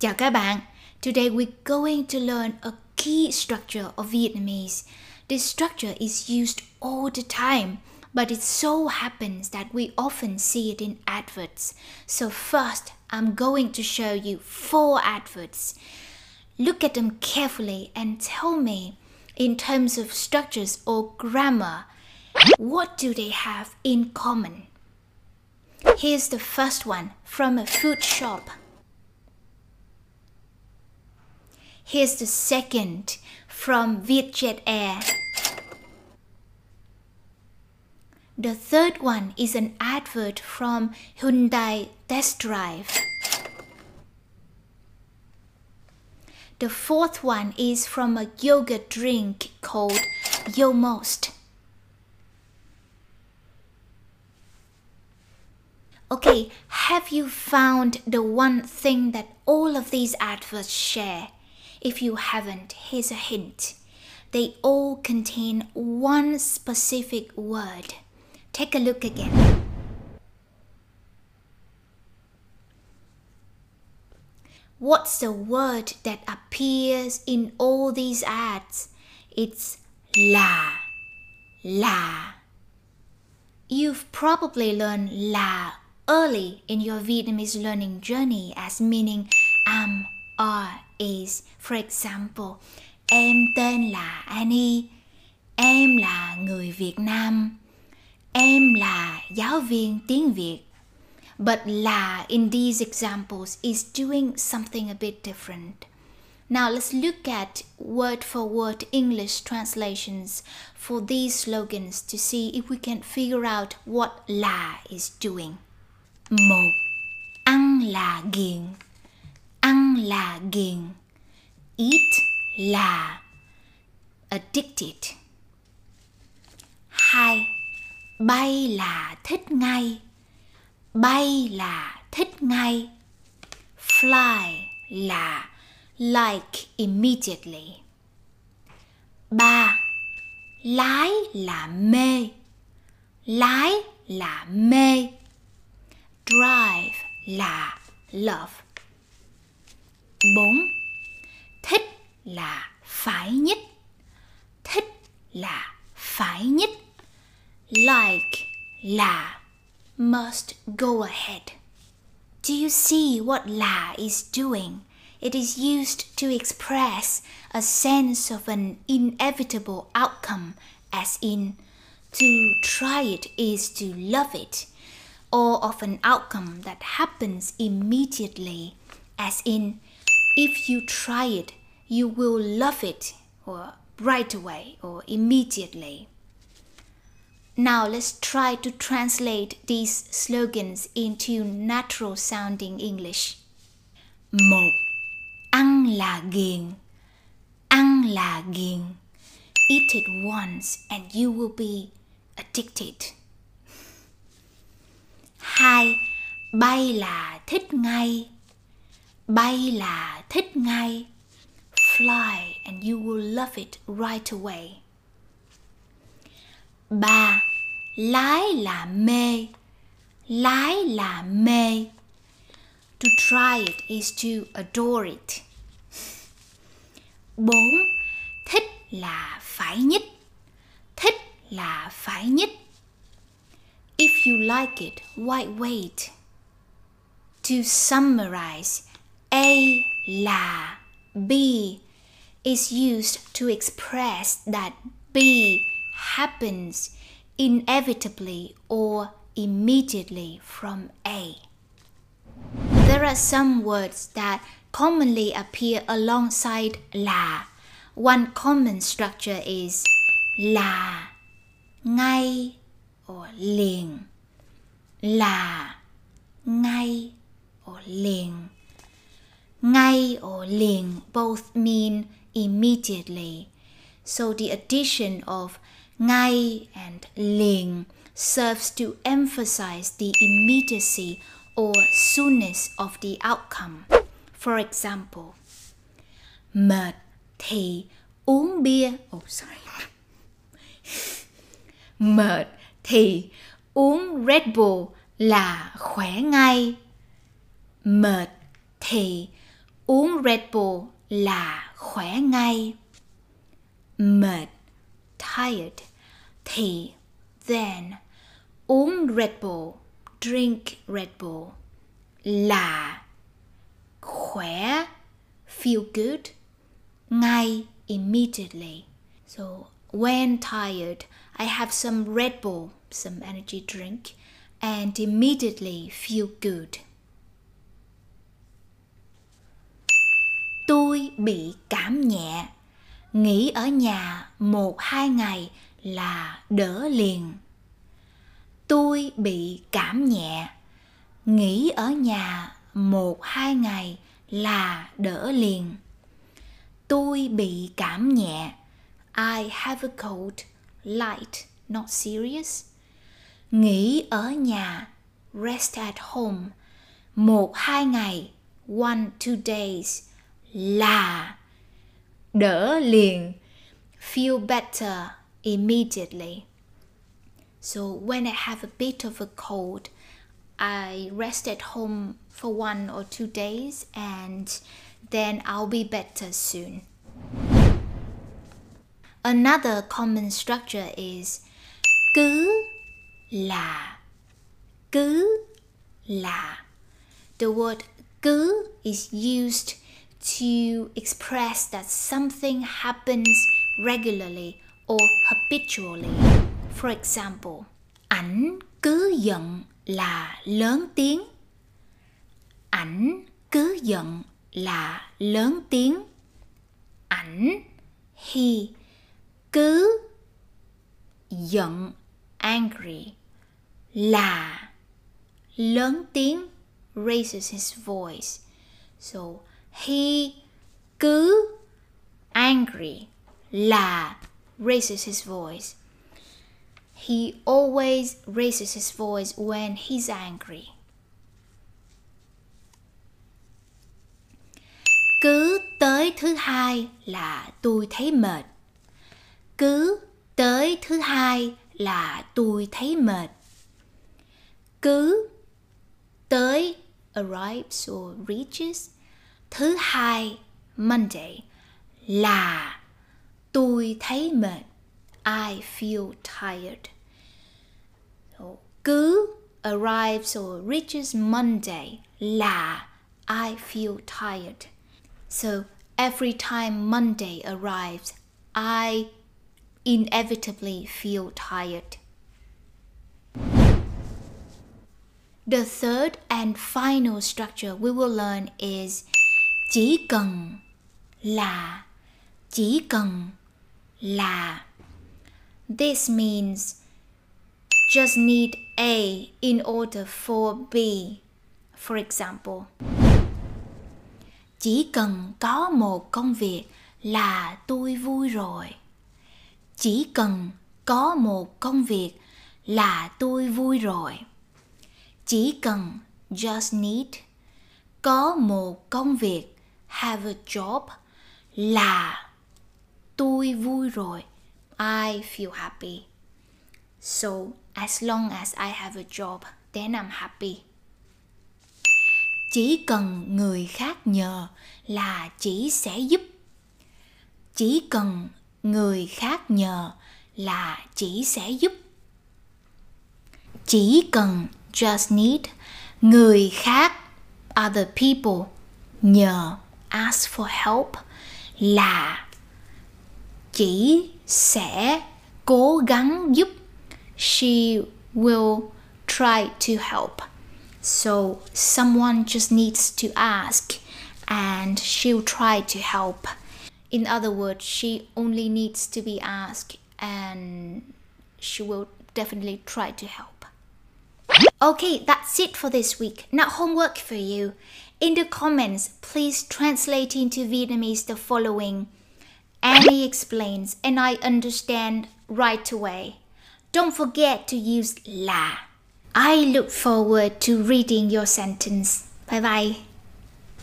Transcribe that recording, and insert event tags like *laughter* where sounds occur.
Chào các bạn. Today we're going to learn a key structure of Vietnamese. This structure is used all the time, but it so happens that we often see it in adverts. So first, I'm going to show you four adverts. Look at them carefully and tell me in terms of structures or grammar, what do they have in common? Here's the first one from a food shop. Here's the second from Vietjet Air. The third one is an advert from Hyundai Test Drive. The fourth one is from a yogurt drink called Yomost. Okay, have you found the one thing that all of these adverts share? If you haven't, here's a hint. They all contain one specific word. Take a look again. What's the word that appears in all these ads? It's la, la. You've probably learned la early in your Vietnamese learning journey as meaning am, are, is. For example, em tên là Annie, em là người Việt Nam, em là giáo viên tiếng Việt. But là in these examples is doing something a bit different. Now let's look at word for word English translations for these slogans to see if we can figure out what la is doing. Một, ăn là ghiền, ăn là ghiền. Eat là addicted. Hai, bay là thích ngay bay là thích ngay fly là like immediately ba lái là mê lái là mê drive là love bốn thích là phải nhất thích là phải nhất like là must go ahead. Do you see what la is doing? It is used to express a sense of an inevitable outcome, as in, to try it is to love it, or of an outcome that happens immediately, as in, if you try it, you will love it, or right away, or immediately. Now let's try to translate these slogans into natural sounding English. Một, ăn là ghiền. Ăn. Eat it once and you will be addicted. Hai, bay là thích ngay. Bay là thích ngay. Fly and you will love it right away. Ba, lái là mê. Lái là mê. To try it is to adore it. Bốn thích là phải nhất. Thích là phải nhất. If you like it why wait? To summarize a là b is used to express that b happens inevitably or immediately from A. There are some words that commonly appear alongside la. One common structure is là, ngay or liền. Là, ngay or liền. Ngay or liền both mean immediately. So the addition of ngay and liền serves to emphasize the immediacy or soonness of the outcome. For example, mệt thì uống bia. Oh, sorry. *laughs* mệt thì uống Red Bull là khỏe ngay. Mệt thì Uống Red Bull là khỏe ngay. Mệt, tired, thì then uống Red Bull, drink Red Bull là khỏe, feel good, ngay immediately. So when tired, I have some Red Bull, some energy drink, and immediately feel good. Tôi bị cảm nhẹ, nghỉ ở nhà một hai ngày là đỡ liền. Tôi bị cảm nhẹ, nghỉ ở nhà một hai ngày là đỡ liền. Tôi bị cảm nhẹ. I have a cold, light, not serious. Nghỉ ở nhà, rest at home. Một hai ngày, one two days là đỡ liền. Feel better immediately. So when I have a bit of a cold, I rest at home for one or two days and then I'll be better soon. Another common structure is cứ là cứ là. The word cứ is used to express that something happens regularly or habitually. For example, ảnh cứ giận là lớn tiếng. Ảnh cứ giận là lớn tiếng. Ảnh he cứ giận angry là lớn tiếng raises his voice. So he, cứ, angry, là, raises his voice. He always raises his voice when he's angry. Cứ tới thứ hai là tôi thấy mệt. Cứ tới thứ hai là tôi thấy mệt. Cứ tới, arrives or reaches thứ hai Monday là tôi thấy mệt. I feel tired. So, cứ arrives or reaches Monday là I feel tired. So every time Monday arrives, I inevitably feel tired. The third and final structure we will learn is chỉ cần là chỉ cần là This means just need A in order for B. For example, chỉ cần có một công việc là tôi vui rồi. Chỉ cần có một công việc là tôi vui rồi. Chỉ cần just need có một công việc have a job là tôi vui rồi. I feel happy. So as long as I have a job, then I'm happy. Chỉ cần người khác nhờ là chỉ sẽ giúp. Chỉ cần người khác nhờ là chỉ sẽ giúp. Chỉ cần just need người khác other people nhờ ask for help là chỉ sẽ cố gắng giúp. She will try to help. So someone just needs to ask and she'll try to help. In other words she only needs to be asked and she will definitely try to help okay that's it for this week now homework for you in the comments please translate into vietnamese the following Annie explains, and I understand right away. Don't forget to use la. I look forward to reading your sentence. Bye bye.